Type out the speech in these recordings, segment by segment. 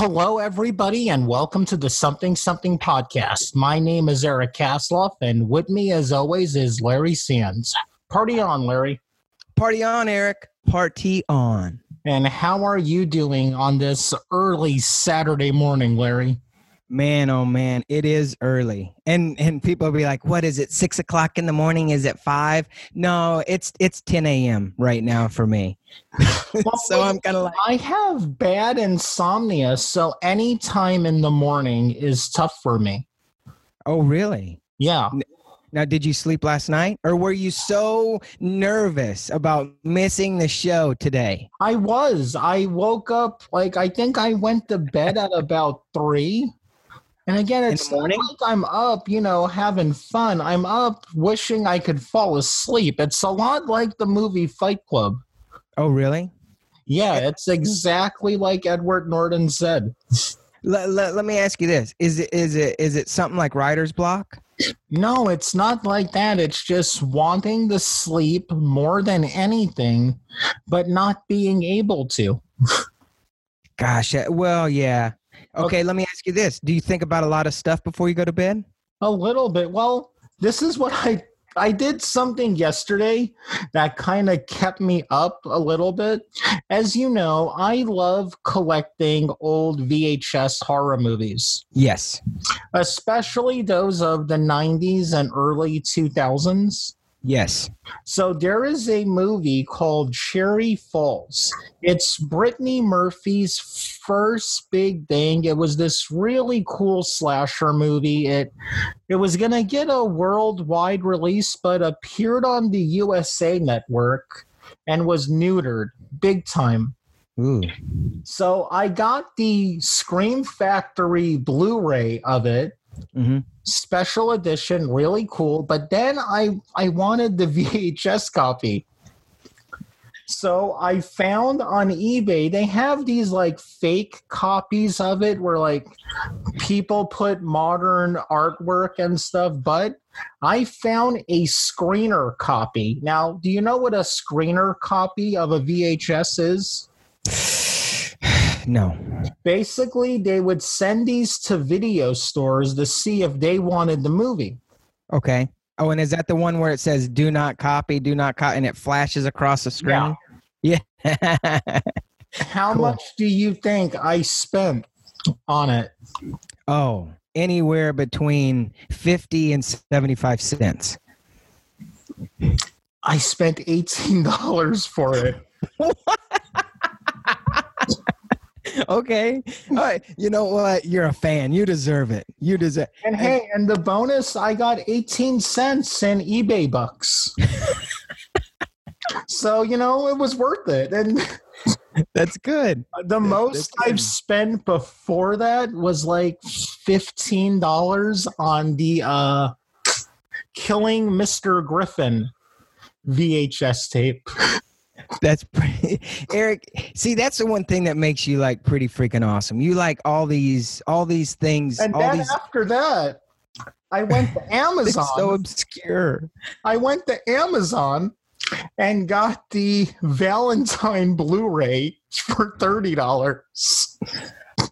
Hello, everybody, and welcome to the Something Something podcast. My name is Eric Kasloff, and with me, as always, is Larry Sands. Party on, Larry. Party on, Eric. Party on. And how are you doing on this early Saturday morning, Larry? Man, oh man, it is early, and and people will be like, "What is it? Six o'clock in the morning? Is it five? No, it's it's ten a.m. right now for me. Well, so I'm kind of like, I have bad insomnia, so any time in the morning is tough for me. oh really? Yeah. Now, did you sleep last night, or were you so nervous about missing the show today? I was. I woke up like I think I went to bed at about three. And again, it's not like I'm up, you know, having fun. I'm up wishing I could fall asleep. It's a lot like the movie Fight Club. Oh really? Yeah, it's exactly like Edward Norton said. Let, let, let me ask you this: Is it is it is it something like writer's block? No, it's not like that. It's just wanting to sleep more than anything, but not being able to. Gosh, well, yeah. Okay, let me ask you this: Do you think about a lot of stuff before you go to bed? A little bit. Well, this is what I I did something yesterday that kind of kept me up a little bit. As you know, I love collecting old VHS horror movies, Yes. especially those of the 90s and early 2000s. Yes. So there is a movie called Cherry Falls. It's Brittany Murphy's first big thing. It was this really cool slasher movie. It it was gonna get a worldwide release, but appeared on the USA network and was neutered big time. Ooh. So I got the Scream Factory Blu-ray of it hmm special edition, really cool. But then I I wanted the VHS copy. So I found on eBay they have these like fake copies of it where like people put modern artwork and stuff, but I found a screener copy. Now, do you know what a screener copy of a VHS is? No. Basically, they would send these to video stores to see if they wanted the movie. Okay. Oh, and is that the one where it says "Do not copy, do not copy," and it flashes across the screen? Yeah. How Cool. much do you think I spent on it? oh, anywhere between fifty and seventy-five cents. I spent $18 for it. Okay. All right. You know what? You're a fan. You deserve it. You deserve. And hey, and the bonus, I got 18 cents in eBay bucks. so, you know, it was worth it. And That's good. the most I've spent before that was like $15 on the uh Killing Mr. Griffin VHS tape. That's pretty. Eric, see, that's the one thing that makes you like pretty freaking awesome. You like all these, all these things, And all then these. after that, I went to Amazon. so obscure. I went to Amazon and got the Valentine Blu-ray for thirty dollars.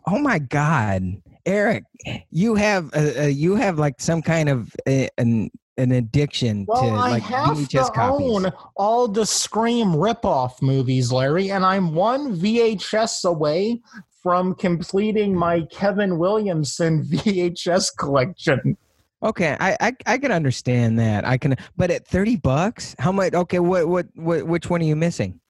Oh my God, Eric, you have a, a, you have like some kind of a, an an addiction Well, to I have VHS to copies. own all the Scream ripoff movies, Larry, and I'm one VHS away from completing my Kevin Williamson VHS collection. Okay, I, I I can understand that. I can, but at thirty bucks, how much? Okay, what what what which one are you missing?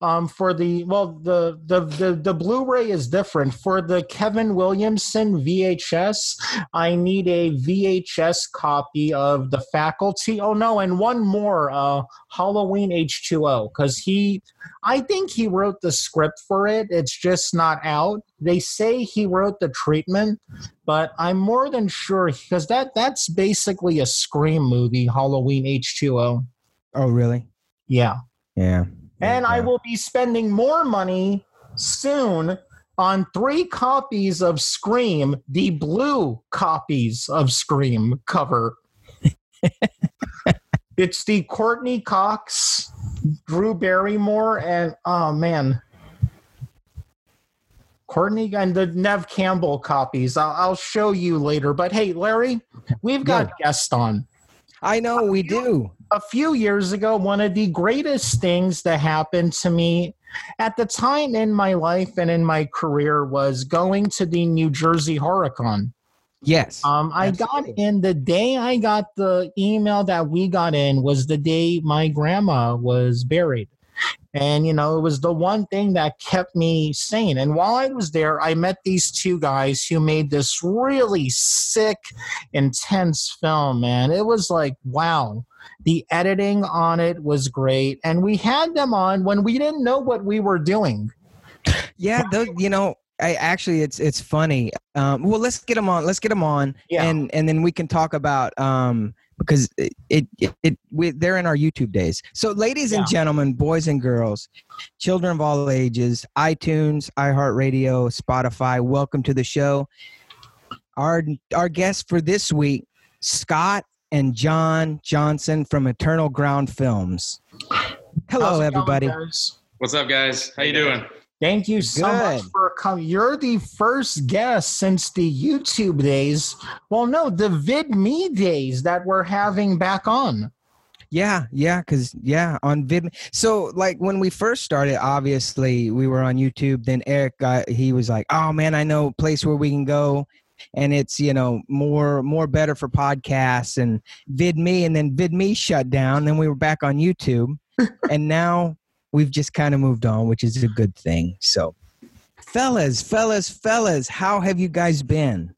Um, for the well, the the the the Blu-ray is different. For the Kevin Williamson VHS, I need a VHS copy of the Faculty. Oh no, and one more, uh, Halloween H two O, because he, I think he wrote the script for it. It's just not out. They say he wrote the treatment, but I'm more than sure because that that's basically a Scream movie, Halloween H two O. Oh, really? Yeah. Yeah. And I will be spending more money soon on three copies of Scream, the blue copies of Scream cover. it's the Courteney Cox, Drew Barrymore, and oh man, Courteney and the Neve Campbell copies. I'll, I'll show you later. But hey, Larry, we've got Yeah. guests on. I know we do. A few years ago, one of the greatest things that happened to me at the time in my life and in my career was going to the New Jersey Horror Con. Yes. Um, I got in the day I got the email that we got in was the day my grandma was buried. And, you know, it was the one thing that kept me sane. And while I was there, I met these two guys who made this really sick, intense film, man. It was like, wow. The editing on it was great. And we had them on when we didn't know what we were doing. Yeah, those, you know, I actually it's it's funny. Um, well, let's get them on. Let's get them on, Yeah. and and then we can talk about um because it it, it, it we, they're in our YouTube days. So, ladies and gentlemen, boys and girls, children of all ages, iTunes, iHeartRadio, Spotify, welcome to the show. Our our guest for this week, Scott and John Johnson from Eternal Ground Films. Hello, How's it going, everybody. What's up, guys? How you doing? Thank you so much for coming. You're the first guest since the YouTube days. Well, no, the VidMe days that we're having back on. Yeah, yeah, because yeah, on Vid. So like when we first started, obviously we were on YouTube. Then Eric got he was like, "Oh man, I know a place where we can go, and it's you know more more better for podcasts and VidMe." And then VidMe shut down. Then we were back on YouTube, and now we've just kind of moved on, which is a good thing. So, fellas, fellas, fellas, how have you guys been?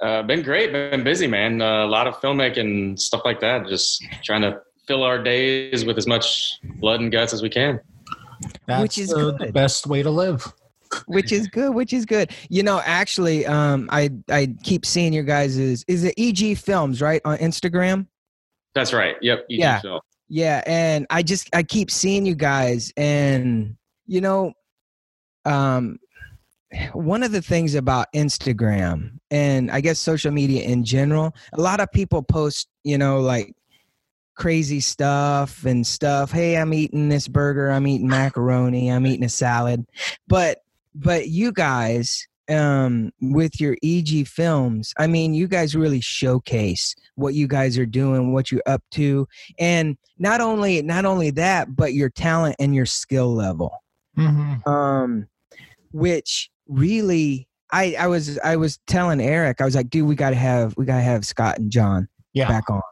Uh, been great. Been busy, man. Uh, a lot of filmmaking stuff like that. Just trying to fill our days with as much blood and guts as we can. That's Which is the, the best way to live. Which is good which is good you know actually um i i keep seeing your guys is is it eg films right on instagram That's right. Yep. EG Yeah. Film. yeah and i just i keep seeing you guys and you know um one of the things about instagram and i guess social media in general a lot of people post you know like crazy stuff and stuff hey i'm eating this burger i'm eating macaroni i'm eating a salad but but you guys um with your eg films i mean you guys really showcase what you guys are doing what you're up to and not only not only that but your talent and your skill level Mm-hmm. um which really i i was i was telling eric i was like dude we gotta have we gotta have scott and john Yeah. back on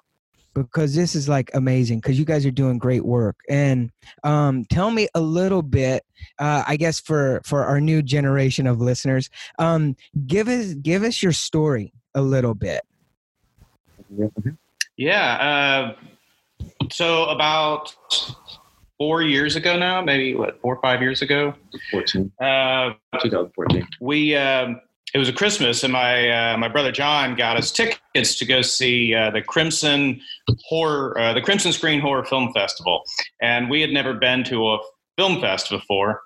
because this is like amazing because you guys are doing great work and um tell me a little bit uh i guess for for our new generation of listeners um give us give us your story a little bit Yeah. Uh, so about four years ago now, maybe what, four or five years ago, 14, uh, 2014. we um, it was a Christmas, and my uh, my brother John got us tickets to go see uh, the Crimson Horror, uh, the Crimson Screen Horror Film Festival, and we had never been to a film fest before,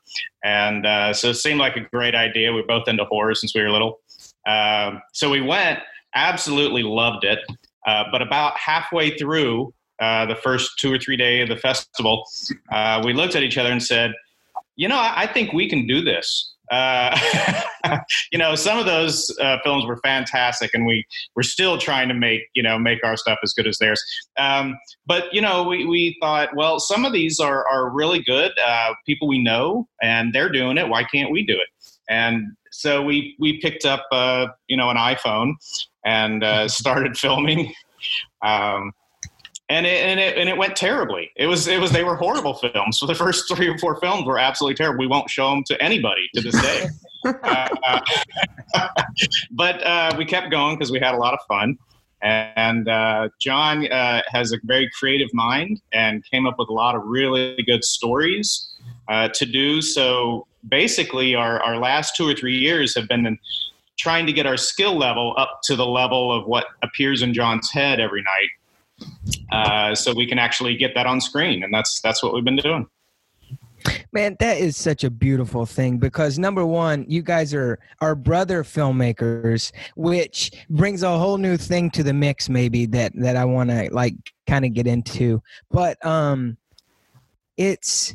and uh, so it seemed like a great idea. We were both into horror since we were little, Um so we went. Absolutely loved it, uh, but about halfway through uh, the first two or three day of the festival, we looked at each other and said, "You know, I, I think we can do this." Uh, you know, some of those uh, films were fantastic, and we we're still trying to make you know make our stuff as good as theirs. Um, but you know, we, we thought, well, some of these are are really good. Uh, people we know, and they're doing it. Why can't we do it? And so we we picked up uh, you know an iPhone and uh, started filming. Um, and it, and it and it went terribly. It was it was they were horrible films. So the first three or four films were absolutely terrible. We won't show them to anybody to this day. uh, but uh, we kept going because we had a lot of fun. And uh, John uh, has a very creative mind and came up with a lot of really good stories uh, to do. So basically, our, our last two or three years have been trying to get our skill level up to the level of what appears in John's head every night uh, so we can actually get that on screen, and that's that's what we've been doing. Man, that is such a beautiful thing because number one, you guys are are brother filmmakers, which brings a whole new thing to the mix, maybe that that I want to like kind of get into. But um, it's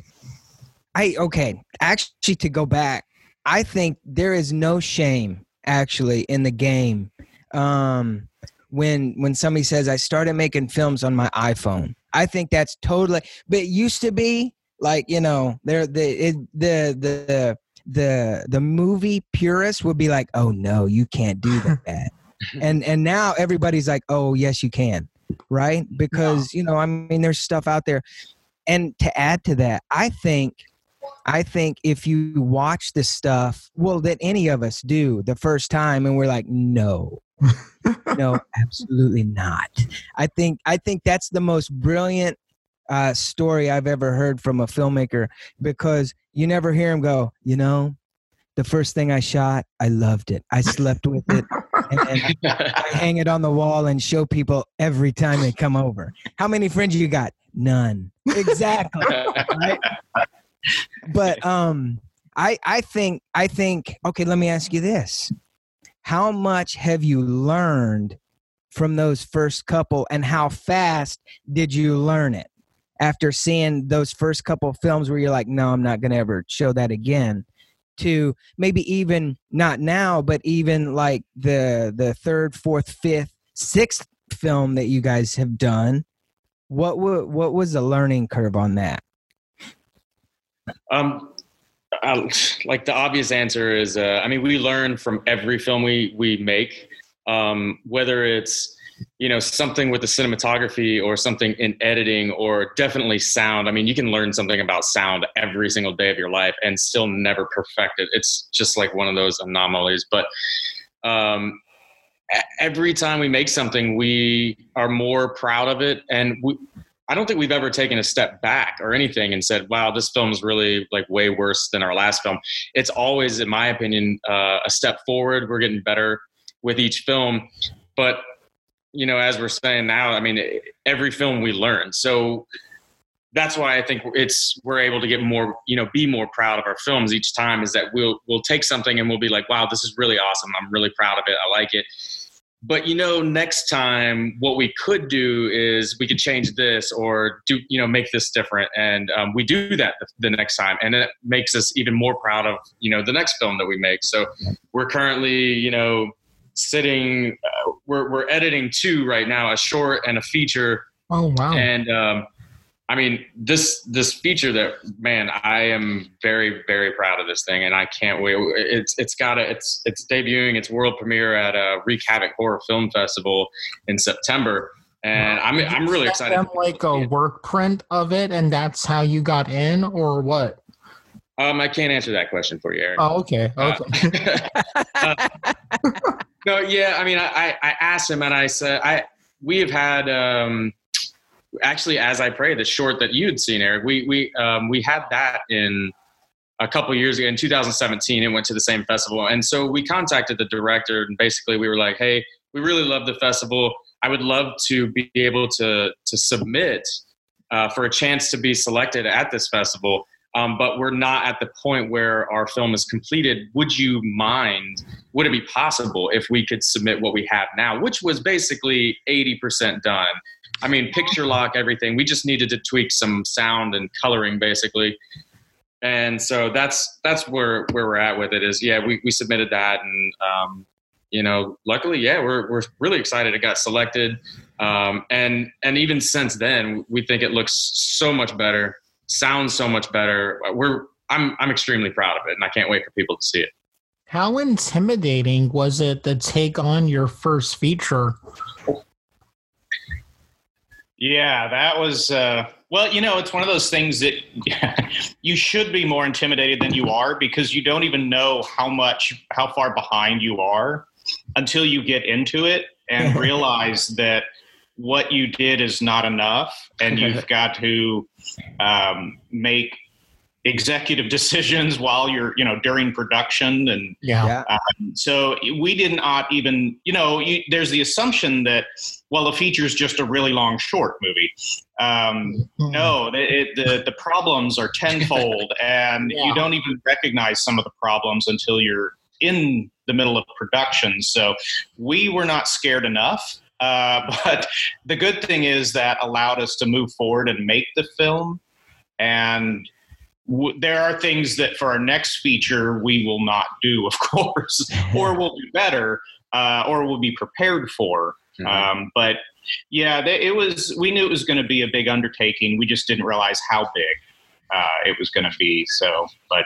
I okay. Actually, to go back, I think there is no shame actually in the game. Um, when when somebody says I started making films on my iPhone, I think that's totally. But it used to be like you know, there the it, the the the the movie purist would be like, oh no, you can't do that. and and now everybody's like, oh yes, you can, right? Because you know, I mean, there's stuff out there. And to add to that, I think I think if you watch this stuff, well, that any of us do the first time, and we're like, no, no, absolutely not. I think I think that's the most brilliant uh, story I've ever heard from a filmmaker because you never hear him go, you know, the first thing I shot, I loved it. I slept with it. And, I hang it on the wall and show people every time they come over. How many friends you got? None. Exactly. right? But um I I think I think okay, let me ask you this. How much have you learned from those first couple and how fast did you learn it? After seeing those first couple films where you're like, no, I'm not going to ever show that again to maybe even not now, but even like the the third, fourth, fifth, sixth film that you guys have done. What what was the learning curve on that? Um, I, like the obvious answer is, uh, I mean, we learn from every film we we make, um, whether it's you know something with the cinematography or something in editing or definitely sound. I mean you can learn something about sound every single day of your life and still never perfect it. It's just like one of those anomalies. But um, every time we make something we are more proud of it and we I don't think we've ever taken a step back or anything and said, "Wow, this film is really like way worse than our last film." It's always, in my opinion, uh, a step forward. We're getting better with each film, but you know, as we're saying now, I mean, every film we learn. So that's why I think it's we're able to get more, you know, be more proud of our films each time. Is that we'll we'll take something and we'll be like, wow, this is really awesome. I'm really proud of it. I like it. But you know, next time what we could do is we could change this or do you know make this different, and um, we do that the, the next time, and it makes us even more proud of you know the next film that we make. So we're currently you know sitting uh, we're, we're editing two right now a short and a feature. Oh wow. And um, i mean this this feature that man i am very very proud of this thing and i can't wait it's it's got a it's it's debuting its world premiere at a wreak havoc horror film festival in september and i'm i'm really excited them like a work print of it and that's how you got in or what um, I can't answer that question for you, Eric. Oh, okay. Okay. Uh, uh, no, yeah. I mean, I, I asked him and I said, I, we have had, um, actually, as I pray, the short that you'd seen, Eric, we, we, um, we had that in a couple years ago in 2017. It went to the same festival. And so we contacted the director and basically we were like, Hey, we really love the festival. I would love to be able to, to submit uh, for a chance to be selected at this festival um, but we're not at the point where our film is completed. Would you mind? Would it be possible if we could submit what we have now, which was basically 80% done? I mean, picture lock, everything. We just needed to tweak some sound and coloring, basically. And so that's that's where where we're at with it. Is yeah, we, we submitted that, and um, you know, luckily, yeah, we're we're really excited. It got selected, um, and and even since then, we think it looks so much better sounds so much better. We're I'm I'm extremely proud of it, and I can't wait for people to see it. How intimidating was it to take on your first feature? Yeah, that was. Uh, well, you know, it's one of those things that you should be more intimidated than you are because you don't even know how much, how far behind you are until you get into it and realize that what you did is not enough, and you've got to um, make executive decisions while you're you know during production and yeah um, so we did not even you know you, there's the assumption that well a feature is just a really long short movie um, mm-hmm. no it, the the problems are tenfold and yeah. you don't even recognize some of the problems until you're in the middle of production so we were not scared enough uh, but the good thing is that allowed us to move forward and make the film. And w- there are things that for our next feature we will not do, of course, or we'll do better, uh, or we'll be prepared for. Mhm. Um, but yeah, they, it was. We knew it was going to be a big undertaking. We just didn't realize how big uh, it was going to be. So, but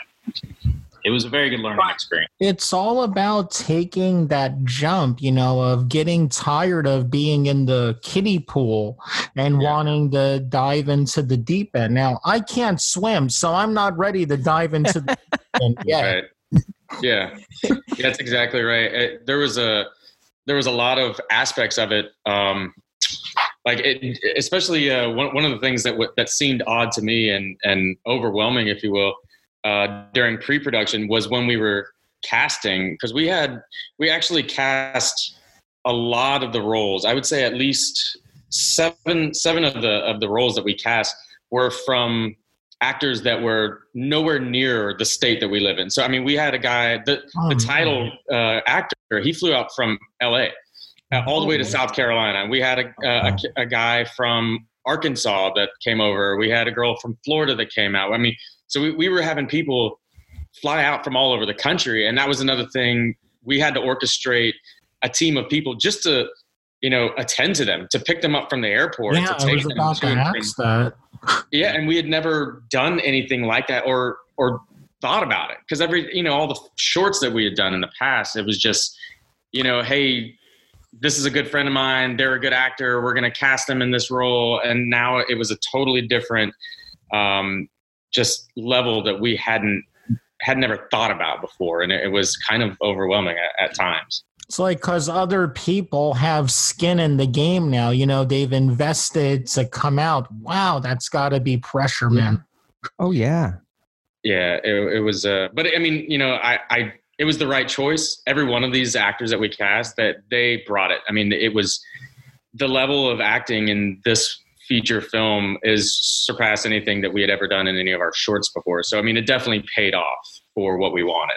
it was a very good learning experience. It's all about taking that jump, you know, of getting tired of being in the kiddie pool and Yeah. wanting to dive into the deep end. Now, I can't swim, so I'm not ready to dive into the deep end yet. Right. Yeah, that's exactly right. It, there was a there was a lot of aspects of it. Um, like it, especially uh, one one of the things that w- that seemed odd to me and and overwhelming, if you will, uh, during pre-production was when we were casting because we had we actually cast a lot of the roles. I would say at least seven seven of the of the roles that we cast were from actors that were nowhere near the state that we live in. So I mean, we had a guy the Oh, the title uh, actor. He flew out from L.A. uh, all the way to Oh. South Carolina. We had a, a, a, a guy from Arkansas that came over. We had a girl from Florida that came out. I mean, so we, we were having people fly out from all over the country, and that was another thing. We had to orchestrate a team of people just to, you know, attend to them, to pick them up from the airport, Yeah, to I was them about to to ask that. yeah, and we had never done anything like that or or thought about it because every you know all the shorts that we had done in the past, it was just you know, hey, this is a good friend of mine. They're a good actor. We're going to cast them in this role, and now it was a totally different um, just level that we hadn't had never thought about before, and it, it was kind of overwhelming at, at times. It's like because other people have skin in the game now. You know, they've invested to come out. Wow, that's got to be pressure, man. Oh yeah. Yeah, it, it was. Uh, but I mean, you know, I, I, it was the right choice. Every one of these actors that we cast, that they brought it. I mean, it was the level of acting in this feature film is surpassed anything that we had ever done in any of our shorts before. So, I mean, it definitely paid off for what we wanted.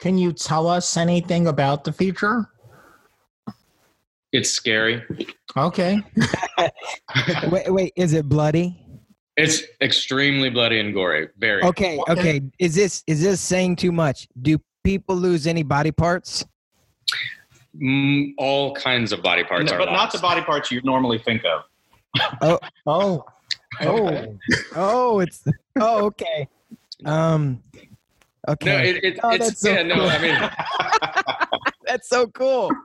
Can you tell us anything about the feature? It's scary. Okay. wait, wait. Is it bloody? It's extremely bloody and gory. Very. Okay, okay. Is this is this saying too much? Do people lose any body parts? Mm, all kinds of body parts No, are but not the body parts you normally think of. Oh, Oh, oh, oh, it's oh, okay. Um, okay. No, it, it, Oh, it's so yeah, no. I mean, That's so cool.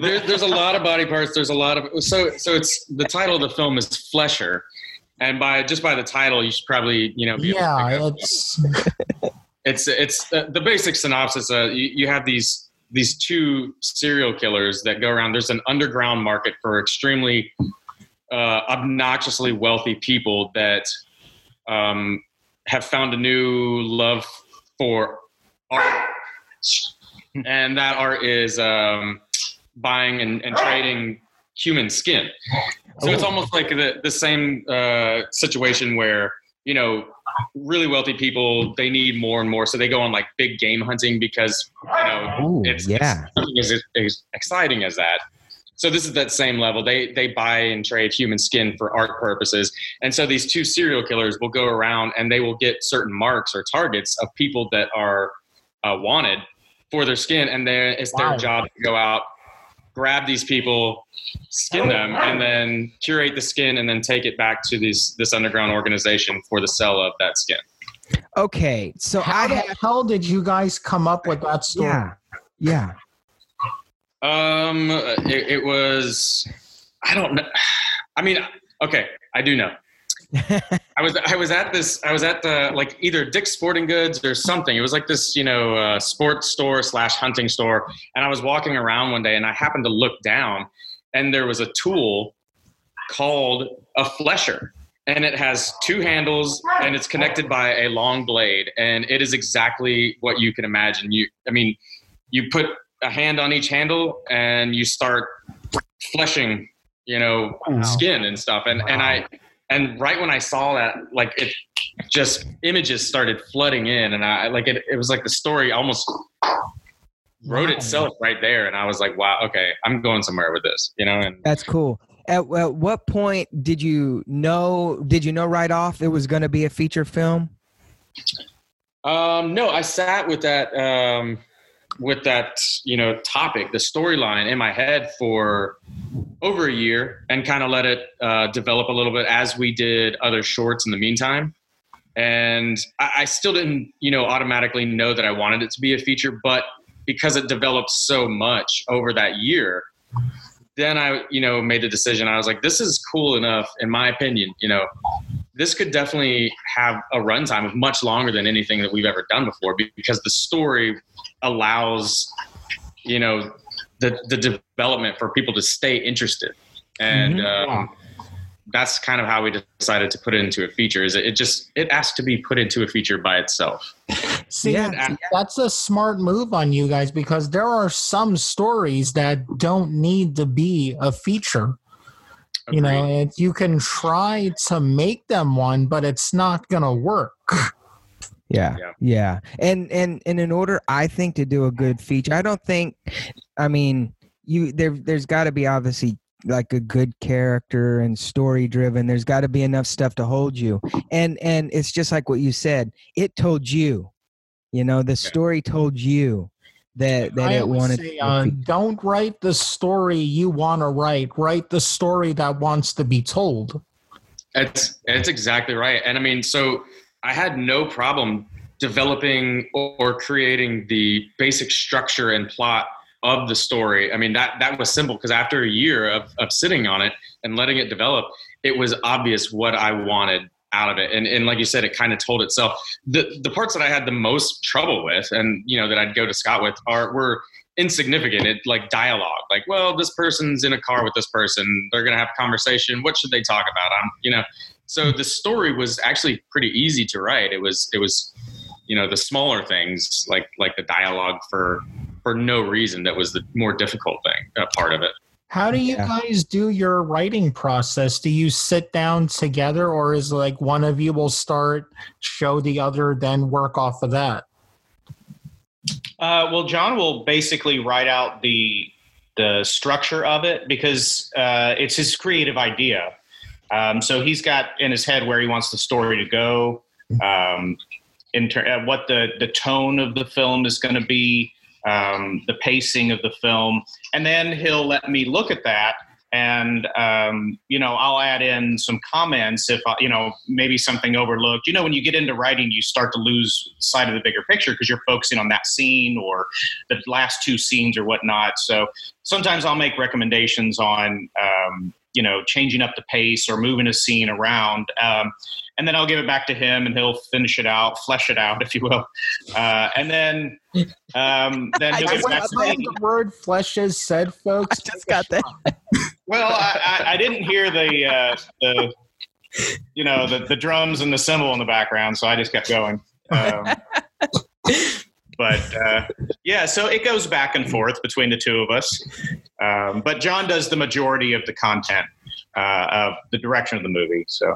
There, there's a lot of body parts. There's a lot of so so. It's the title of the film is Flesher, and by just by the title, you should probably you know be able to yeah, it's it's it's uh, the basic synopsis. Uh, you, you have these these two serial killers that go around. There's an underground market for extremely uh, obnoxiously wealthy people that um, have found a new love for art, and that art is um, buying and, and trading human skin. So it's Oh. almost like the the same uh, situation where you know really wealthy people they need more and more, so they go on like big game hunting because you know Ooh, it's, yeah. it's something as, as exciting as that. So this is that same level. They they buy and trade human skin for art purposes, and so these two serial killers will go around and they will get certain marks or targets of people that are uh, wanted for their skin, and then it's their job to go out, grab these people, skin them, and then curate the skin, and then take it back to this this underground organization for the sale of that skin. Okay, so how I the have hell did you guys come up with that story? yeah, yeah. Um, it, it was. I don't know. I mean, okay, I do know. I was I was at this I was at the like either Dick's Sporting Goods or something. It was like this you know uh, sports store slash hunting store, and I was walking around one day and I happened to look down, and there was a tool called a flesher, and it has two handles and it's connected by a long blade, and it is exactly what you can imagine. You I mean, you put a hand on each handle and you start fleshing, you know, Wow. skin and stuff, and and I and right when I saw that, like it just images started flooding in, and I like it. It was like the story almost wrote Wow. itself right there, and I was like, wow, okay, I'm going somewhere with this, you know. And That's cool. At, at what point did you know? Did you know right off it was going to be a feature film? Um, no, I sat with that um, with that you know topic, the storyline in my head for over a year, and kind of let it uh, develop a little bit as we did other shorts in the meantime. And I, I still didn't, you know, automatically know that I wanted it to be a feature, but because it developed so much over that year, then I, you know, made the decision. I was like, this is cool enough, in my opinion. You know, this could definitely have a runtime of much longer than anything that we've ever done before because the story allows, you know, the the development for people to stay interested, and Mhm. um, that's kind of how we decided to put it into a feature. Is it, it just it asked to be put into a feature by itself. See, Yeah, that's, that's a smart move on you guys because there are some stories that don't need to be a feature. You know, Agreed. it, you can try to make them one, but it's not going to work. Yeah, Yeah. yeah, and and and in order, I think to do a good feature, I don't think, I mean, you there. There's got to be obviously like a good character and story driven. There's got to be enough stuff to hold you, and and it's just like what you said. It told you, you know, the story told you that that I it always wanted. say, to uh, don't write the story you want to write. Write the story that wants to be told. It's it's exactly right. And I mean, so I had no problem developing or, or creating the basic structure and plot of the story. I mean, that that was simple because after a year of, of sitting on it and letting it develop, it was obvious what I wanted out of it. And and like you said, it kind of told itself. The the parts that I had the most trouble with and you know that I'd go to Scott with are were insignificant. It like dialogue. Like, well, this person's in a car with this person. They're gonna have a conversation. What should they talk about? I'm you know so the story was actually pretty easy to write it was it was you know the smaller things like like the dialogue for for no reason that was the more difficult thing part of it How do you Yeah. guys do your writing process? Do you sit down together, or is like one of you will start, show the other, then work off of that? Uh, well, John will basically write out the the structure of it because uh, it's his creative idea. Um, so he's got in his head where he wants the story to go, um, in ter- uh, what the the tone of the film is going to be, um, the pacing of the film, and then he'll let me look at that. And um, you know, I'll add in some comments if I, you know maybe something overlooked. You know, when you get into writing, you start to lose sight of the bigger picture because you're focusing on that scene or the last two scenes or whatnot. So sometimes I'll make recommendations on um, you know changing up the pace or moving a scene around. Um, and then I'll give it back to him, and he'll finish it out, flesh it out, if you will, uh, and then um, then he'll give it back to When me. the word flesh is said, folks, I just got that. Well, I, I, I didn't hear the uh, the you know the, the drums and the cymbal in the background, so I just kept going. Um, but uh, yeah, so it goes back and forth between the two of us. Um, but John does the majority of the content uh, of the direction of the movie. So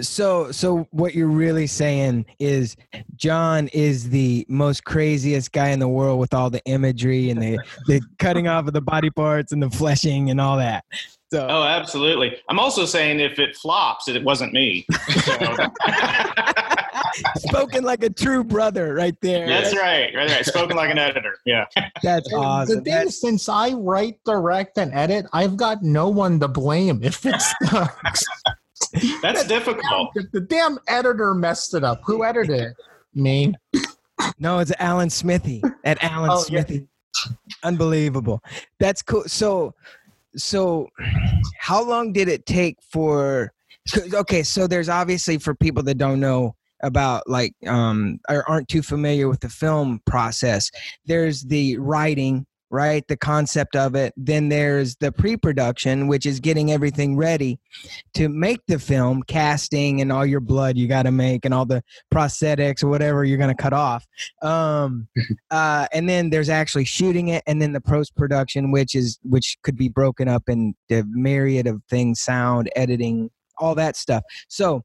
So, so what you're really saying is John is the most craziest guy in the world with all the imagery and the, the cutting off of the body parts and the fleshing and all that. So, oh, absolutely. I'm also saying if it flops, it wasn't me. So, spoken like a true brother right there. that's right, right, right. Spoken like an editor. Yeah. That's awesome. The thing That- is, since I write, direct, and edit, I've got no one to blame if it sucks. That's difficult. the damn editor messed it up. Who edited it? Me. no, it's Alan Smithee at Alan Oh, yeah. Smithee. Unbelievable. That's cool. So, so how long did it take for? Okay, so there's obviously for people that don't know about like um or aren't too familiar with the film process. There's the writing, right? The concept of it. Then there's the pre-production, which is getting everything ready to make the film, casting and all your blood you got to make and all the prosthetics or whatever you're going to cut off. Um, uh, and then there's actually shooting it, and then the post production, which is which could be broken up in the myriad of things, sound, editing, all that stuff. So,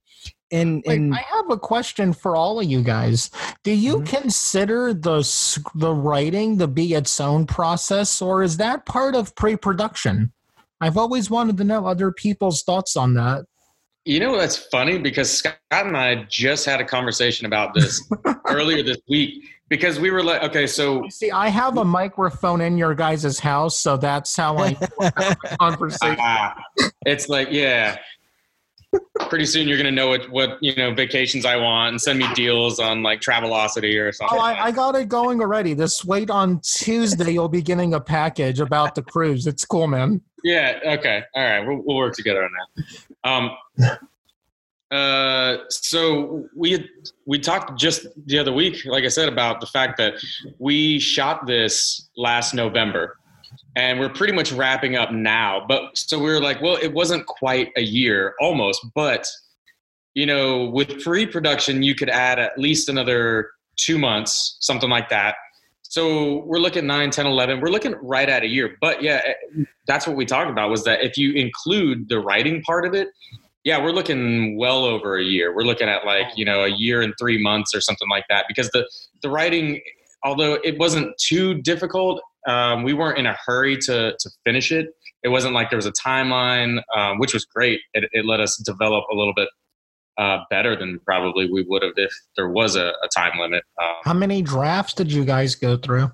in Wait, in I have a question for all of you guys. Do you Mhm. consider the the writing to be its own process, or is that part of pre-production? I've always wanted to know other people's thoughts on that. You know that's funny because Scott and I just had a conversation about this earlier this week because we were like, okay, so See, I have a microphone in your guys' house, so that's how I conversation. Ah, it's like, yeah. Pretty soon you're gonna know what what you know vacations I want and send me deals on like Travelocity or something. Oh, I, I got it going already. This wait on Tuesday, you'll be getting a package about the cruise. It's cool, man. Yeah. Okay. All right. We'll, we'll work together on that. Um, uh, so we had, we talked just the other week, like I said, about the fact that we shot this last November, and we're pretty much wrapping up now. But so we were like, well, it wasn't quite a year, almost, but you know, with pre-production, you could add at least another two months, something like that. So we're looking 9, 10, 11. We're looking right at a year. But yeah, eh, that's what we talked about was that if you include the writing part of it, yeah, we're looking well over a year. We're looking at like, you know, a year and three months or something like that because the, the writing, although it wasn't too difficult, um, we weren't in a hurry to, to finish it. It wasn't like there was a timeline, um, which was great. It, it let us develop a little bit uh, better than probably we would have if there was a, a time limit. Um, How many drafts did you guys go through?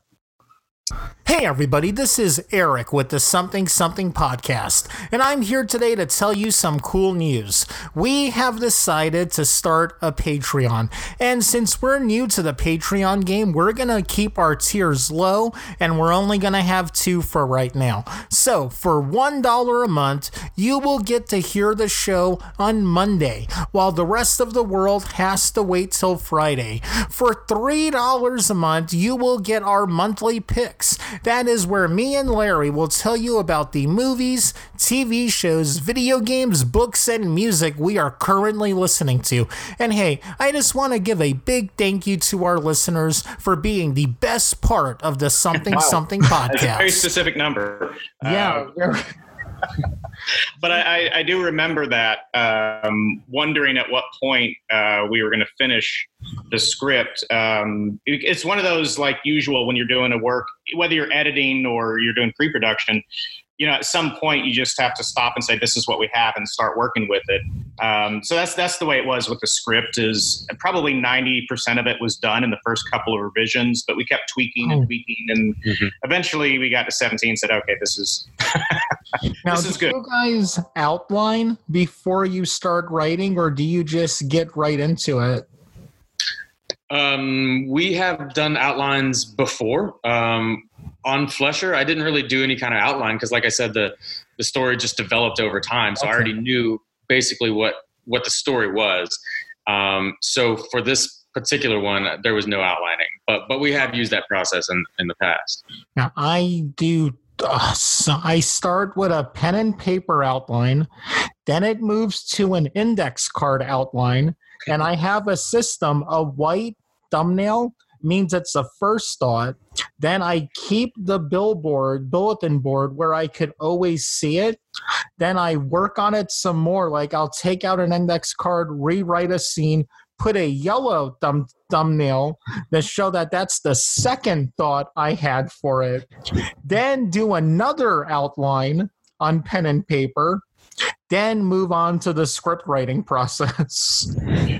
Hey everybody, this is Eric with the Something Something podcast, and I'm here today to tell you some cool news. We have decided to start a Patreon, and since we're new to the Patreon game, we're gonna keep our tiers low, and we're only gonna have two for right now. So, for $1 a month, you will get to hear the show on Monday, while the rest of the world has to wait till Friday. For $3 a month, you will get our monthly picks. That is where me and Larry will tell you about the movies, TV shows, video games, books, and music we are currently listening to. And hey, I just want to give a big thank you to our listeners for being the best part of the Something Something that's a very podcast. specific number. Yeah, Um, but I, I, I do remember that um, wondering at what point uh, we were going to finish the script. Um, it's one of those like usual when you're doing a work, whether you're editing or you're doing pre-production. You know, at some point you just have to stop and say, "This is what we have," and start working with it. Um, so that's that's the way it was with the script. Is probably ninety percent of it was done in the first couple of revisions, but we kept tweaking and Oh. tweaking, and Mhm. eventually we got to seventeen. and Said, "Okay, this is now, this is do good." you guys outline before you start writing, or do you just get right into it? Um, we have done outlines before. Um, on Flesher, I didn't really do any kind of outline because, like I said, the the story just developed over time. So I already knew basically what what the story was. Um, so for this particular one, there was no outlining, but but we have used that process in in the past. Now I do. Uh, so I start with a pen and paper outline, then it moves to an index card outline, and I have a system. A white thumbnail means it's the first thought. Then I keep the billboard, bulletin board where I could always see it. Then I work on it some more. Like I'll take out an index card, rewrite a scene, put a yellow thumb thumbnail to show that that's the second thought I had for it. Then do another outline on pen and paper. Then move on to the script writing process.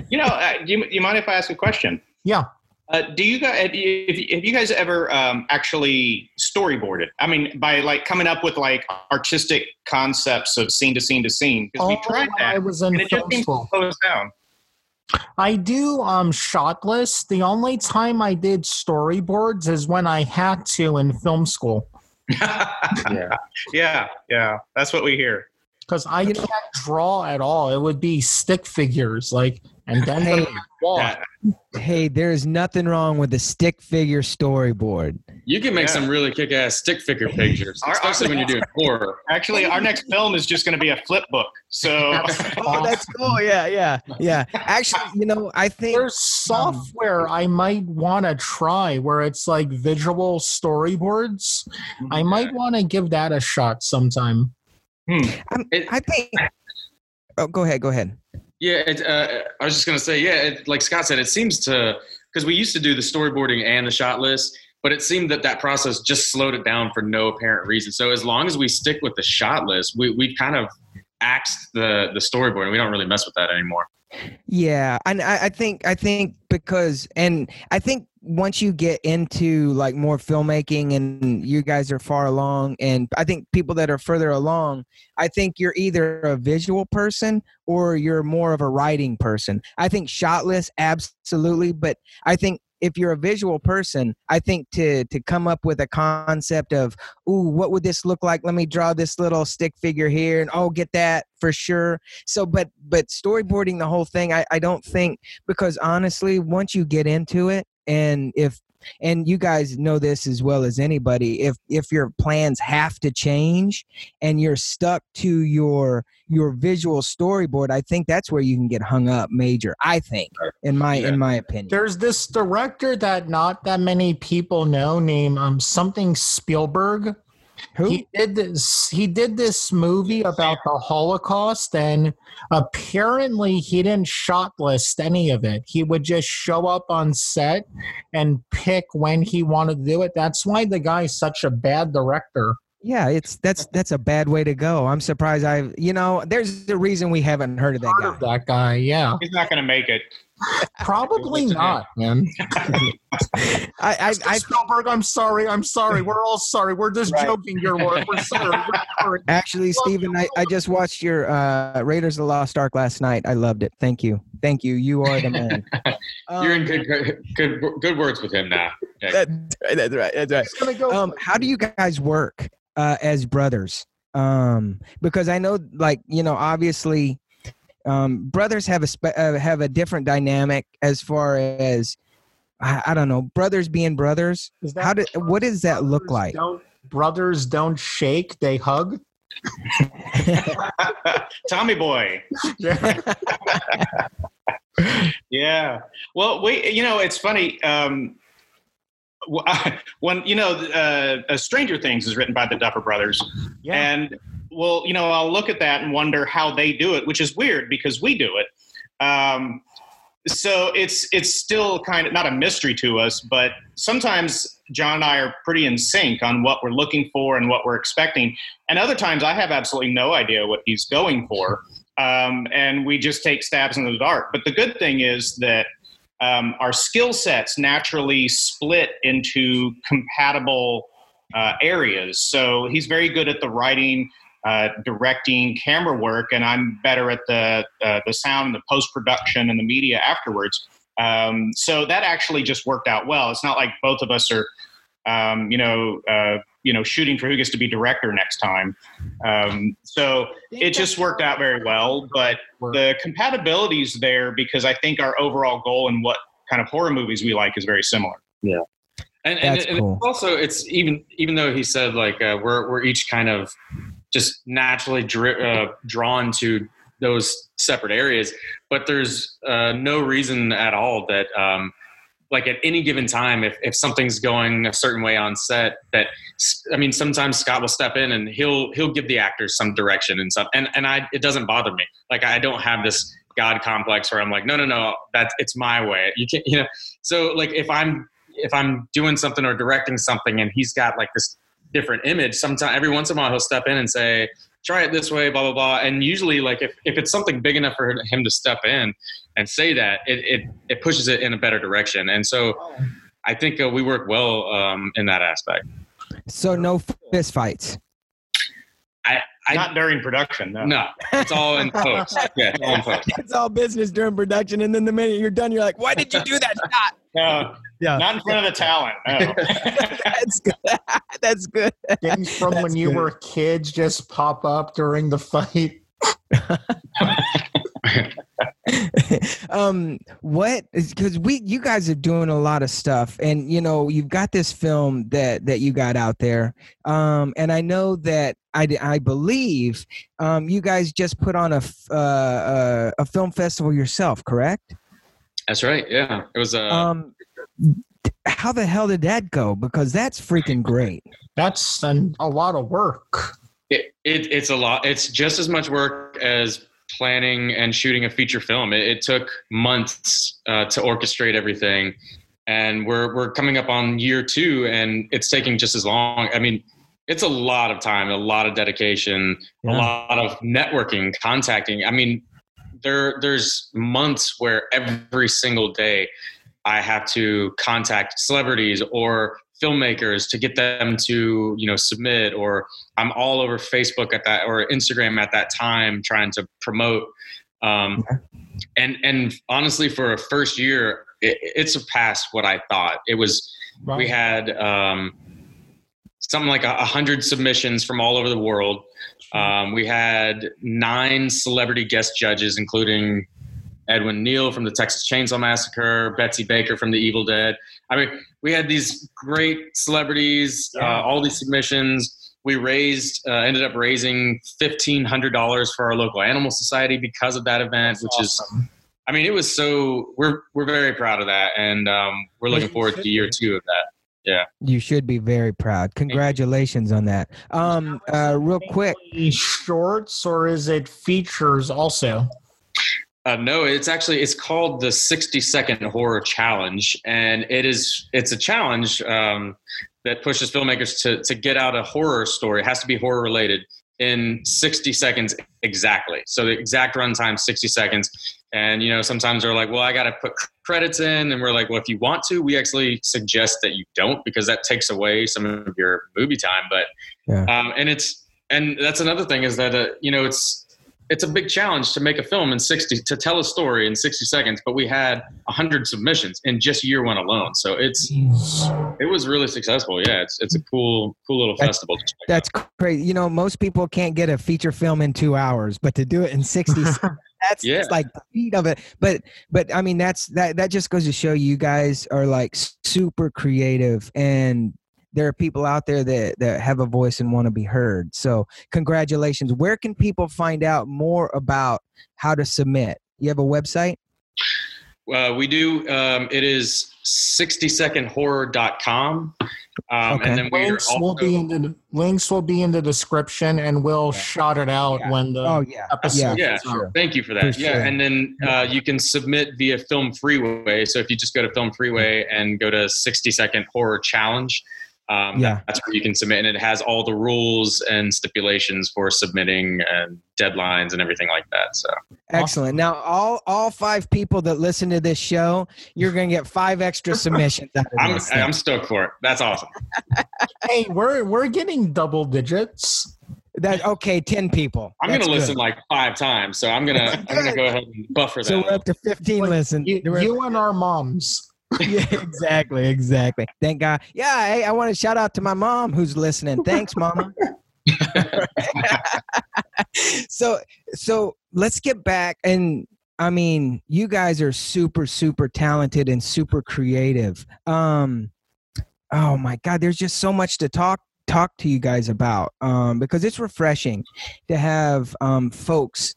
You know, uh, do you, you mind if I ask a question? Yeah. Uh, do you guys have you, have you guys ever um, actually storyboarded? I mean, by like coming up with like artistic concepts of scene to scene to scene? Because we Oh, tried when I was in and it just film seems to school. slow us down. I do um shot lists. The only time I did storyboards is when I had to in film school. Yeah. yeah, yeah, that's what we hear. Because I can't draw at all. It would be stick figures, like and then Hey, the Hey, there is nothing wrong with a stick figure storyboard. You can make Yeah. some really kick ass stick figure pictures, especially when you're doing horror. Actually, our next film is just going to be a flip book. So Oh, that's cool. Yeah, yeah, yeah. Actually, you know, I think There's software I might want to try where it's like visual storyboards. I might want to give that a shot sometime. hmm. I'm, It- I think. Oh, go ahead. Go ahead. Yeah, it, uh, I was just gonna say, yeah, it, like Scott said, it seems to because we used to do the storyboarding and the shot list, but it seemed that that process just slowed it down for no apparent reason. So as long as we stick with the shot list, we we kind of axed the the storyboard, and we don't really mess with that anymore. Yeah, and I, I think I think because and I think once you get into like more filmmaking and you guys are far along and I think people that are further along, I think you're either a visual person or you're more of a writing person. I think shotless absolutely, but I think if you're a visual person, I think to to come up with a concept of, ooh, what would this look like? Let me draw this little stick figure here, and oh, get that for sure. So, but but storyboarding the whole thing, I, I don't think because honestly, once you get into it, and if and you guys know this as well as anybody if if your plans have to change and you're stuck to your your visual storyboard i think that's where you can get hung up major i think in my Yeah. in my opinion There's this director that not that many people know named um something Spielberg. Who He did this he did this movie about the Holocaust and apparently he didn't shot list any of it. He would just show up on set and pick when he wanted to do it. That's why the guy's such a bad director. Yeah it's that's that's a bad way to go i'm surprised i you know there's a reason we haven't heard of that Heard guy of that guy, yeah. He's not going to make it. Probably not, man. i i, I Spielberg, I'm sorry. I'm sorry. We're all sorry. We're just Right. joking, your lord. We're sorry. We're sorry. Actually, Stephen, I, I just watched your uh, Raiders of the Lost Ark last night. I loved it. Thank you. Thank you. You are the man. You're in Um, good good good, good words with him now. Yeah. That's right. That's right. That's right. Go. Um, how do you guys work uh, as brothers? Um, because I know, like you know, obviously, um, brothers have a spe- uh, have a different dynamic as far as I, I don't know, brothers being brothers. Is that How did what does that look like? Don't, brothers don't shake; they hug. Tommy Boy. Yeah. Well, we, you know, it's funny. Um, when you know, uh, uh, Stranger Things is written by the Duffer Brothers, Yeah. and well, you know, I'll look at that and wonder how they do it, which is weird because we do it. Um, so it's it's still kind of not a mystery to us, but sometimes John and I are pretty in sync on what we're looking for and what we're expecting, and other times I have absolutely no idea what he's going for, um, and we just take stabs in the dark. But the good thing is that um, our skill sets naturally split into compatible uh, areas. So he's very good at the writing, uh, directing, camera work, and I'm better at the uh, the sound, the post production, and the media afterwards. Um, so that actually just worked out well. It's not like both of us are, um, you know, uh, you know, shooting for who gets to be director next time. Um, so it just worked out very well. But the compatibility is there because I think our overall goal and what kind of horror movies we like is very similar. And, and, and cool. also, it's even even though he said like uh, we're we're each kind of just naturally dri- uh, drawn to those separate areas, but there's uh, no reason at all that um, like at any given time, if if something's going a certain way on set, that I mean, sometimes Scott will step in and he'll he'll give the actors some direction and stuff, and and I it doesn't bother me. Like I don't have this God complex where I'm like, no, no, no, that's it's my way. You can't, you know. So like if I'm if I'm doing something or directing something and he's got like this different image, sometimes every once in a while he'll step in and say, try it this way, blah blah blah. And usually, like if, if it's something big enough for him to step in and say that, it it, it pushes it in a better direction. And so I think uh, we work well um, in that aspect. So no fist fights. I Not during production, no. no, it's all in post. Yeah, it's all in post. It's all business during production, and then the minute you're done, you're like, "Why did you do that shot?" No, Yeah. not in front of the talent. No. That's good. That's good. Things from when That's you good. were kids just pop up during the fight. um what because we you guys are doing a lot of stuff and you know you've got this film that that you got out there um and i know that i i believe um you guys just put on a f- uh, uh, a film festival yourself correct That's right. Yeah, it was. Uh, um how the hell did that go because that's freaking great That's an, a lot of work. It, it, it's a lot. It's just as much work as planning and shooting a feature film. It, it took months uh, to orchestrate everything, and we're we're coming up on year two, and it's taking just as long. I mean, it's a lot of time, a lot of dedication, a lot of networking, contacting. I mean, there there's months where every single day I have to contact celebrities or filmmakers to get them to you know submit or i'm all over facebook at that or instagram at that time trying to promote. Um, and and honestly for a first year it, it surpassed what i thought. It was we had um, something like a, hundred submissions from all over the world um, we had nine celebrity guest judges including Edwin Neal from the Texas Chainsaw Massacre, Betsy Baker from The Evil Dead. I mean, we had these great celebrities, uh, all these submissions. We raised, uh, ended up raising fifteen hundred dollars for our local animal society because of that event, which is, I mean, it was so. We're we're very proud of that, and um, we're looking forward to year two of that. You should be very proud. Congratulations on that. Um, uh, real quick, shorts or is it features also? Uh, no, it's actually it's called the 60 second horror challenge, and it is it's a challenge um, that pushes filmmakers to to get out a horror story. It has to be horror related in 60 seconds exactly. So the exact runtime 60 seconds. And you know, sometimes they're like, "Well, I got to put credits in," and we're like, "Well, if you want to, we actually suggest that you don't because that takes away some of your movie time." But Yeah. um, and it's and that's another thing is that uh, you know it's it's a big challenge to make a film in 60 to tell a story in 60 seconds but we had 100 submissions in just year one alone so it's it was really successful yeah it's it's a cool cool little That's- festival check out. that's crazy. You know, most people can't get a feature film in two hours, but to do it in sixty, seconds, that's Yeah. like the speed of it. But but I mean, that's that that just goes to show you guys are like super creative and. There are people out there that, that have a voice and want to be heard. So, congratulations. Where can people find out more about how to submit? You have a website? Uh, we do um, it is 60secondhorror.com um, Okay. and then we're links also will be in the links will be in the description and we'll shout it out Yeah. when the Oh yeah, episode yeah, is out. Thank you for that. For yeah, sure. and then uh, you can submit via Film Freeway. So if you just go to Film Freeway and go to 60 Second Horror Challenge, um, Yeah. that's where you can submit, and it has all the rules and stipulations for submitting and deadlines and everything like that. So Excellent. Now, all all five people that listen to this show, you're going to get five extra submissions out of I'm this. I'm stoked for it. That's awesome. Hey, we're we're getting double digits. that okay? Ten people. I'm That's gonna good. listen like five times, so I'm gonna I'm gonna go ahead and buffer that. So we're up to fifteen. Like, listen, You, you and our moms. Yeah, exactly, exactly. Thank God. Yeah, hey, I want to shout out to my mom who's listening. Thanks, Mama. so, so let's get back and. I mean, you guys are super, super talented and super creative. Um, oh my God, there's just so much to talk talk to you guys about um, because it's refreshing to have um, folks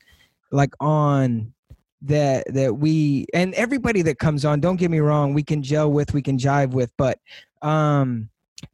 like on that that we and everybody that comes on don't get me wrong we can gel with we can jive with but um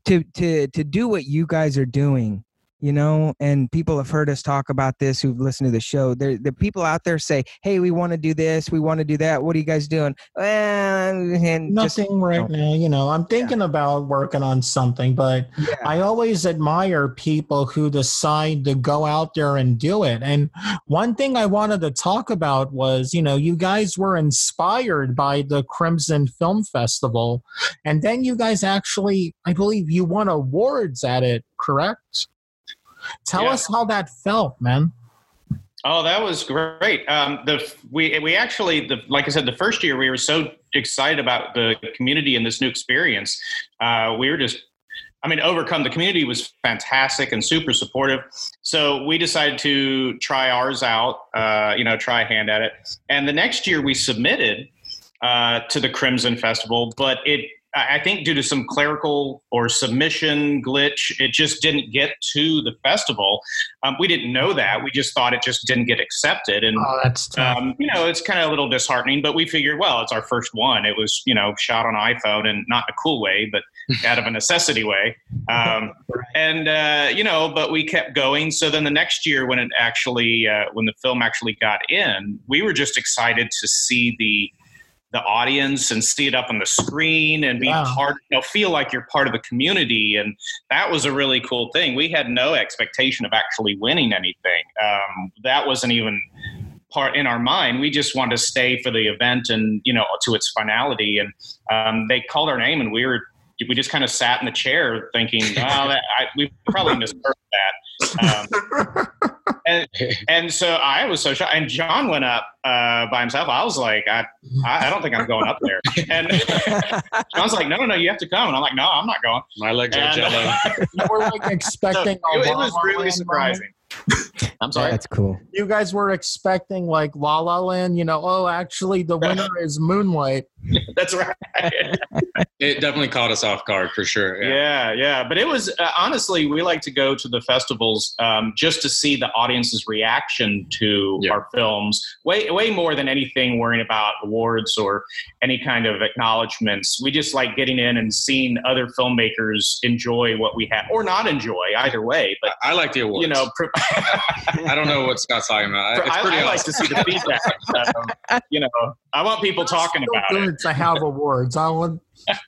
to to to do what you guys are doing you know and people have heard us talk about this who've listened to the show there the people out there say hey we want to do this we want to do that what are you guys doing well, and just- Nothing right now, you know. I'm thinking about working on something, but yeah. I always admire people who decide to go out there and do it. And one thing I wanted to talk about was, you know, you guys were inspired by the Crimson Film Festival, and then you guys actually, I believe, you won awards at it. Correct? Tell Yeah. us how that felt, man. Oh, that was great. Um, the we we actually the like I said, the first year we were so excited about the community and this new experience. Uh, we were just, I mean, overcome. The community was fantastic and super supportive. So we decided to try ours out. Uh, you know, try a hand at it. And the next year we submitted uh, to the Crimson Festival, but it. I think due to some clerical or submission glitch, it just didn't get to the festival. Um, we didn't know that. We just thought it just didn't get accepted. And, Oh, that's um, you know, it's kind of a little disheartening, but we figured, well, it's our first one. It was, you know, shot on iPhone and not in a cool way, but out of a necessity way. Um, and, uh, you know, but we kept going. So then the next year, when it actually, uh, when the film actually got in, we were just excited to see the, the audience and see it up on the screen and be Yeah. part, you know, feel like you're part of the community. And that was a really cool thing. We had no expectation of actually winning anything. Um, that wasn't even part in our mind. We just wanted to stay for the event and, you know, to its finality. And um, they called our name and we were, we just kind of sat in the chair thinking, oh, that, I, we probably misheard that. Um, and, and so I was so shocked. And John went up uh, by himself. I was like, I, I I don't think I'm going up there. And John's like, no, no, no, you have to come. And I'm like, no, I'm not going. My legs are And- jello. you were like So expecting it, a it was really surprising. I'm sorry. That's cool. You guys were expecting like La La Land, you know, oh, actually the winner is Moonlight. That's right. It definitely caught us off guard for sure. Yeah. Yeah, yeah. But it was uh, honestly, we like to go to the festivals um, just to see the audience's reaction to Yeah. our films. Way, way more than anything worrying about awards or any kind of acknowledgments. We just like getting in and seeing other filmmakers enjoy what we have, or not enjoy either way. But I like the awards. you know, pr- I don't know what Scott's talking about. It's I, pretty I like to see the feedback. Um, you know, I want people talking about it. good to have awards. I want.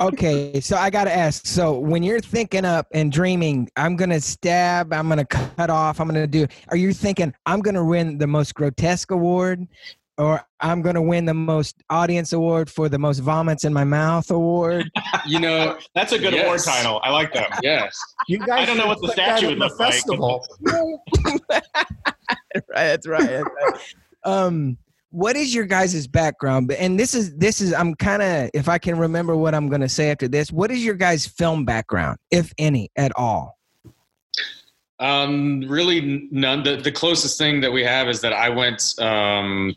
Okay, so I got to ask. So when you're thinking up and dreaming, I'm gonna stab, I'm gonna cut off, I'm gonna do. Are you thinking I'm gonna win the most grotesque award, or I'm gonna win the most audience award for the most vomits in my mouth award? You know, That's a good Yes. award title. I like that. yes. you guys I don't know what the statue in would the look like. festival. right, that's right. That's right. Um, what is your guys' background? And this is this is I'm kind of if I can remember what I'm going to say after this. What is your guys' film background, if any, at all? Um, really none. The, the closest thing that we have is that I went um,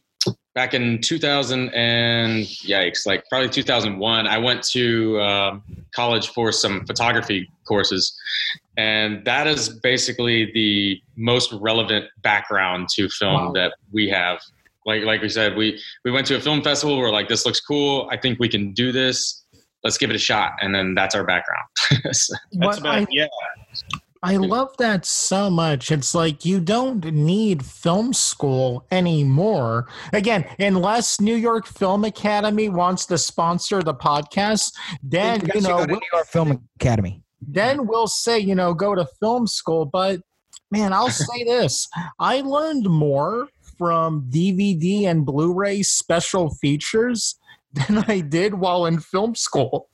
back in 2000 and yikes, like probably 2001. I went to um, college for some photography courses, and that is basically the most relevant background to film Wow. that we have. Like like we said, we we went to a film festival. We're like, this looks cool. I think we can do this. Let's give it a shot, and then that's our background. So- That's about I, yeah. I love that so much. It's like you don't need film school anymore. Again, unless New York Film Academy wants to sponsor the podcast, then you should know to New York Film Academy. then we'll say, you know, go to film school. But man, I'll say this I learned more from DVD and Blu ray special features than I did while in film school.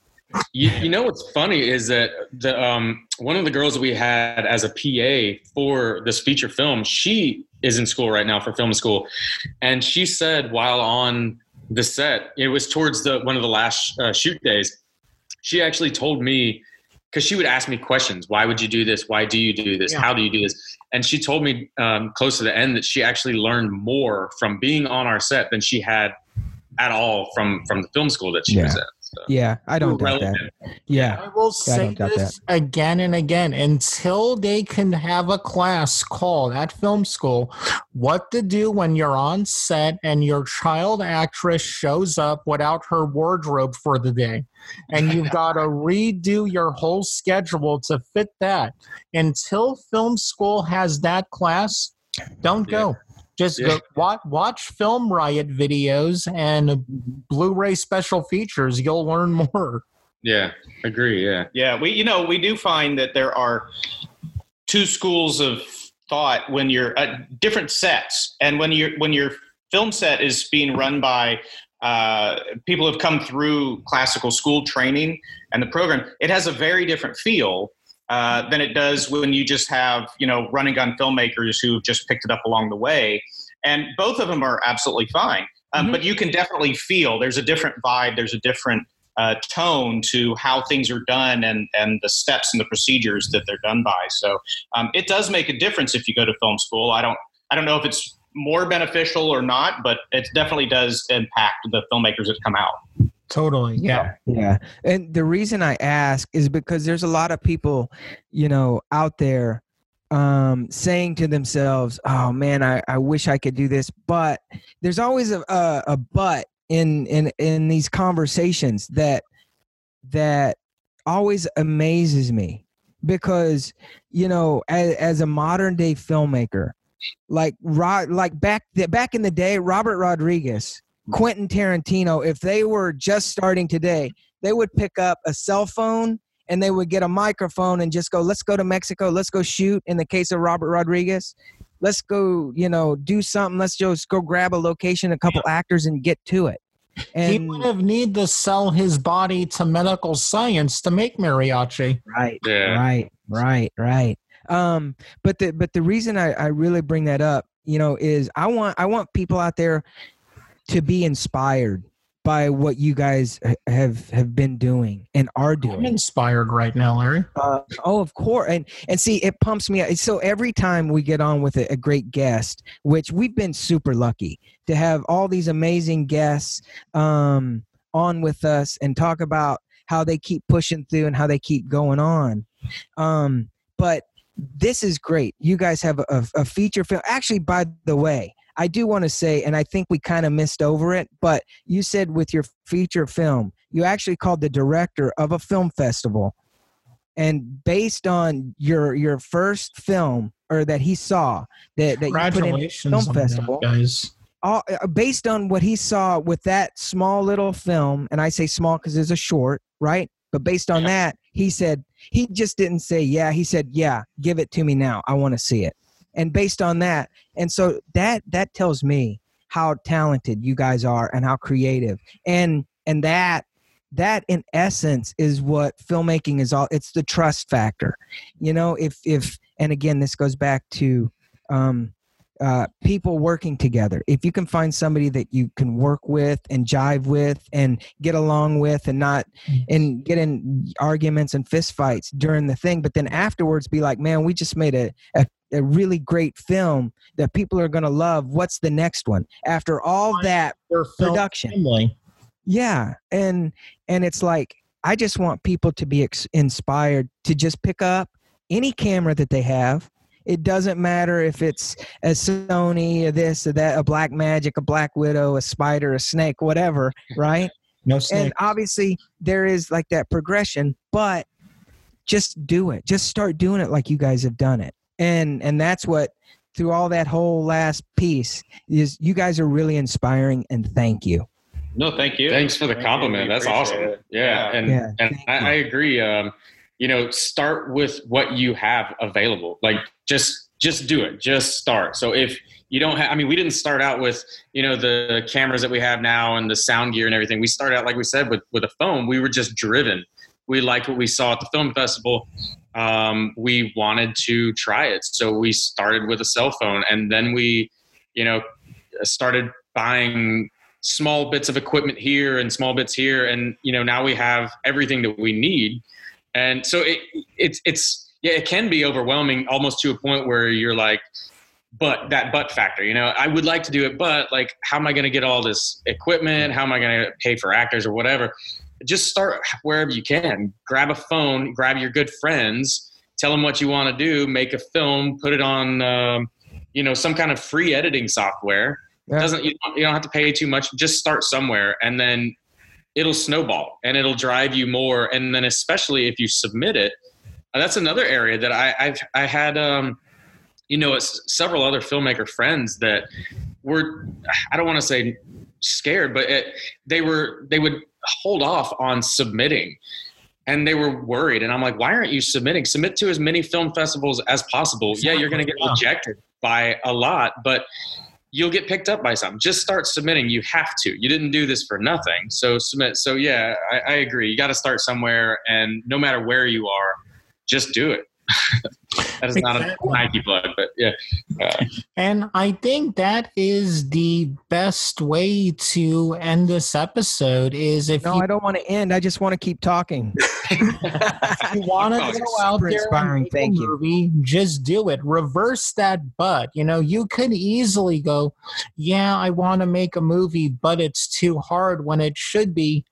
You, you know what's funny is that the um, one of the girls that we had as a PA for this feature film, she is in school right now for film school, and she said while on the set, it was towards the one of the last uh, shoot days, she actually told me because she would ask me questions. Why would you do this? Why do you do this? Yeah. How do you do this? And she told me um, close to the end that she actually learned more from being on our set than she had at all from from the film school that she was Yeah. at. So, Yeah, I don't doubt that. Yeah, I will Yeah, I say don't doubt this again and again until they can have a class called at film school what to do when you're on set and your child actress shows up without her wardrobe for the day. And you've got to redo your whole schedule to fit that. Until film school has that class, don't Yeah. go. Just Yeah. go watch, watch Film Riot videos and Blu-ray special features. You'll learn more. Yeah, agree. Yeah. Yeah, we you know we do find that there are two schools of thought when you're uh, different sets, and when your when your film set is being run by uh, people who've come through classical school training and the program, it has a very different feel. Uh, than it does when you just have you know running gun filmmakers who've just picked it up along the way, and both of them are absolutely fine. Um, Mhm. But you can definitely feel there's a different vibe, there's a different uh, tone to how things are done and and the steps and the procedures that they're done by. So um, it does make a difference if you go to film school. I don't I don't know if it's more beneficial or not, but it definitely does impact the filmmakers that come out. Totally. Yeah. Yeah. And the reason I ask is because there's a lot of people, you know, out there um, saying to themselves, oh man, I, I wish I could do this. But there's always a, a, a but in, in, in these conversations that, that always amazes me because, you know, as, as a modern day filmmaker, like Rod, like back, the, back in the day, Robert Rodriguez, Quentin Tarantino, if they were just starting today, they would pick up a cell phone and they would get a microphone and just go, let's go to Mexico, let's go shoot. In the case of Robert Rodriguez, let's go, you know, do something. Let's just go grab a location, a couple actors, and get to it. he would have need to sell his body to medical science to make mariachi. right, Yeah. right, right, right. Um, but the but the reason I, I really bring that up, you know, is I want I want people out there to be inspired by what you guys have have been doing and are doing. I'm inspired right now, Larry. Uh, oh, of course, and and see, it pumps me. up. So every time we get on with a, a great guest, which we've been super lucky to have all these amazing guests um, on with us and talk about how they keep pushing through and how they keep going on. Um, but this is great. You guys have a, a feature film. Actually, by the way, I do want to say, and I think we kind of missed over it, but you said with your feature film, you actually called the director of a film festival. And based on your your first film or that he saw that, that you put in film on that, festival guys. all, uh, based on what he saw with that small little film and i say small because it's a short right? But based on that he said he just didn't say yeah he said yeah give it to me now i want to see it and based on that and so that that tells me how talented you guys are and how creative. And and that that in essence is what filmmaking is all it's the trust factor. You know if if and again this goes back to um uh, people working together. If you can find somebody that you can work with and jive with and get along with and not and get in arguments and fistfights during the thing, but then afterwards be like, man, we just made a, a, a really great film that people are going to love. What's the next one? After all that production. family. yeah and and it's like i just want people to be ex- inspired to just pick up any camera that they have it doesn't matter if it's a sony a this or that a Blackmagic a black widow a spider a snake whatever right No and obviously there is like that progression but just do it just start doing it like you guys have done it and and that's what through all that whole last piece is you guys are really inspiring and thank you No, thank you. Thanks for the compliment. That's awesome. it. Yeah, and Yeah, and I. I agree. Um, you know, start with what you have available. Like just just do it. Just start. So if you don't have, I mean, we didn't start out with you know the cameras that we have now and the sound gear and everything. We started out like we said with with a phone. We were just driven. We liked what we saw at the film festival. Um, we wanted to try it, so we started with a cell phone, and then we, you know, started buying small bits of equipment here and small bits here and you know now we have everything that we need and so it it's it's yeah it can be overwhelming almost to a point where you're like but that but factor you know i would like to do it but like how am i going to get all this equipment? How am i going to pay for actors or whatever? Just start wherever you can. Grab a phone grab your good friends tell them what you want to do make a film put it on um, you know some kind of free editing software. Yeah. doesn't you don't, you don't have to pay too much. Just start somewhere and then it'll snowball and it'll drive you more. And then especially if you submit it uh, that's another area that I, I've I had um, you know it's several other filmmaker friends that were I don't want to say scared but it, they were they would hold off on submitting and they were worried. And I'm like why aren't you submitting? Submit to as many film festivals as possible. Yeah you're going to get rejected by a lot but you'll get picked up by some. Just start submitting. You have to. You didn't do this for nothing. So submit. So yeah, I, I agree. You got to start somewhere, and no matter where you are, just do it. that is not a Nike plug, but yeah. Uh, And I think that is the best way to end this episode is if No, you, I don't want to end. I just want to keep talking. if you want to it's go out super there inspiring. and make Thank a you. movie, just do it. Reverse that but. You know, you could easily go, yeah, I want to make a movie, but it's too hard when it should be,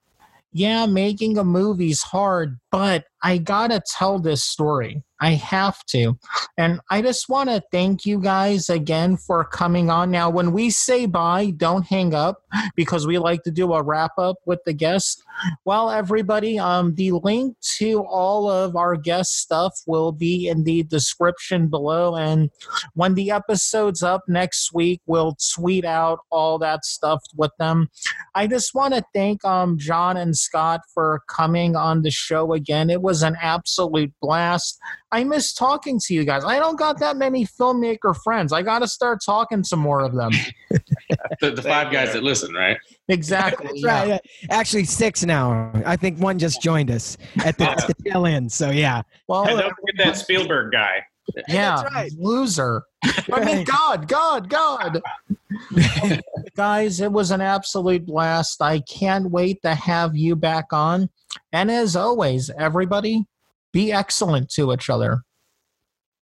yeah, making a movie's hard, but I gotta tell this story. I have to. And I just want to thank you guys again for coming on. Now, when we say bye, don't hang up because we like to do a wrap up with the guests. Well, everybody, um, the link to all of our guest stuff will be in the description below. And when the episode's up next week, we'll tweet out all that stuff with them. I just want to thank um, John and Scott for coming on the show again. It was an absolute blast. I miss talking to you guys. I don't got that many filmmaker friends. I got to start talking to more of them. the, the five guys that listen, right? Exactly. That's yeah. right. Actually, six now. I think one just joined us at the, at the tail end. So yeah. Well, And uh, don't forget that Spielberg guy. yeah, That's right. loser. I mean, Right. God, God, God. Guys, it was an absolute blast. I can't wait to have you back on. And as always, everybody, be excellent to each other.